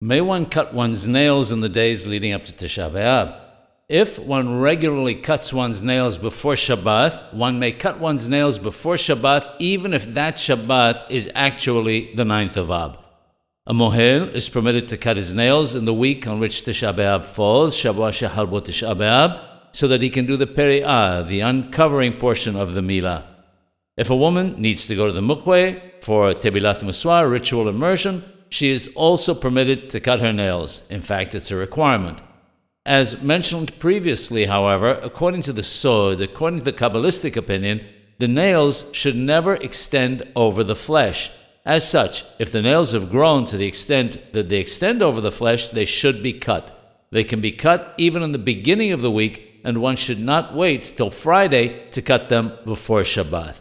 May one cut one's nails in the days leading up to Tisha B'Av? If one regularly cuts one's nails before Shabbat, one may cut one's nails before Shabbat even if that Shabbat is actually the ninth of Ab. A mohel is permitted to cut his nails in the week on which Tisha B'Av falls, Shabbat Shehal Bo Tisha B'Av, so that he can do the peri'ah, the uncovering portion of the milah. If a woman needs to go to the mikveh for Tebilat Mitzvah, ritual immersion, she is also permitted to cut her nails. In fact, it's a requirement. As mentioned previously, however, according to the Sod, according to the Kabbalistic opinion, the nails should never extend over the flesh. As such, if the nails have grown to the extent that they extend over the flesh, they should be cut. They can be cut even in the beginning of the week, and one should not wait till Friday to cut them before Shabbat.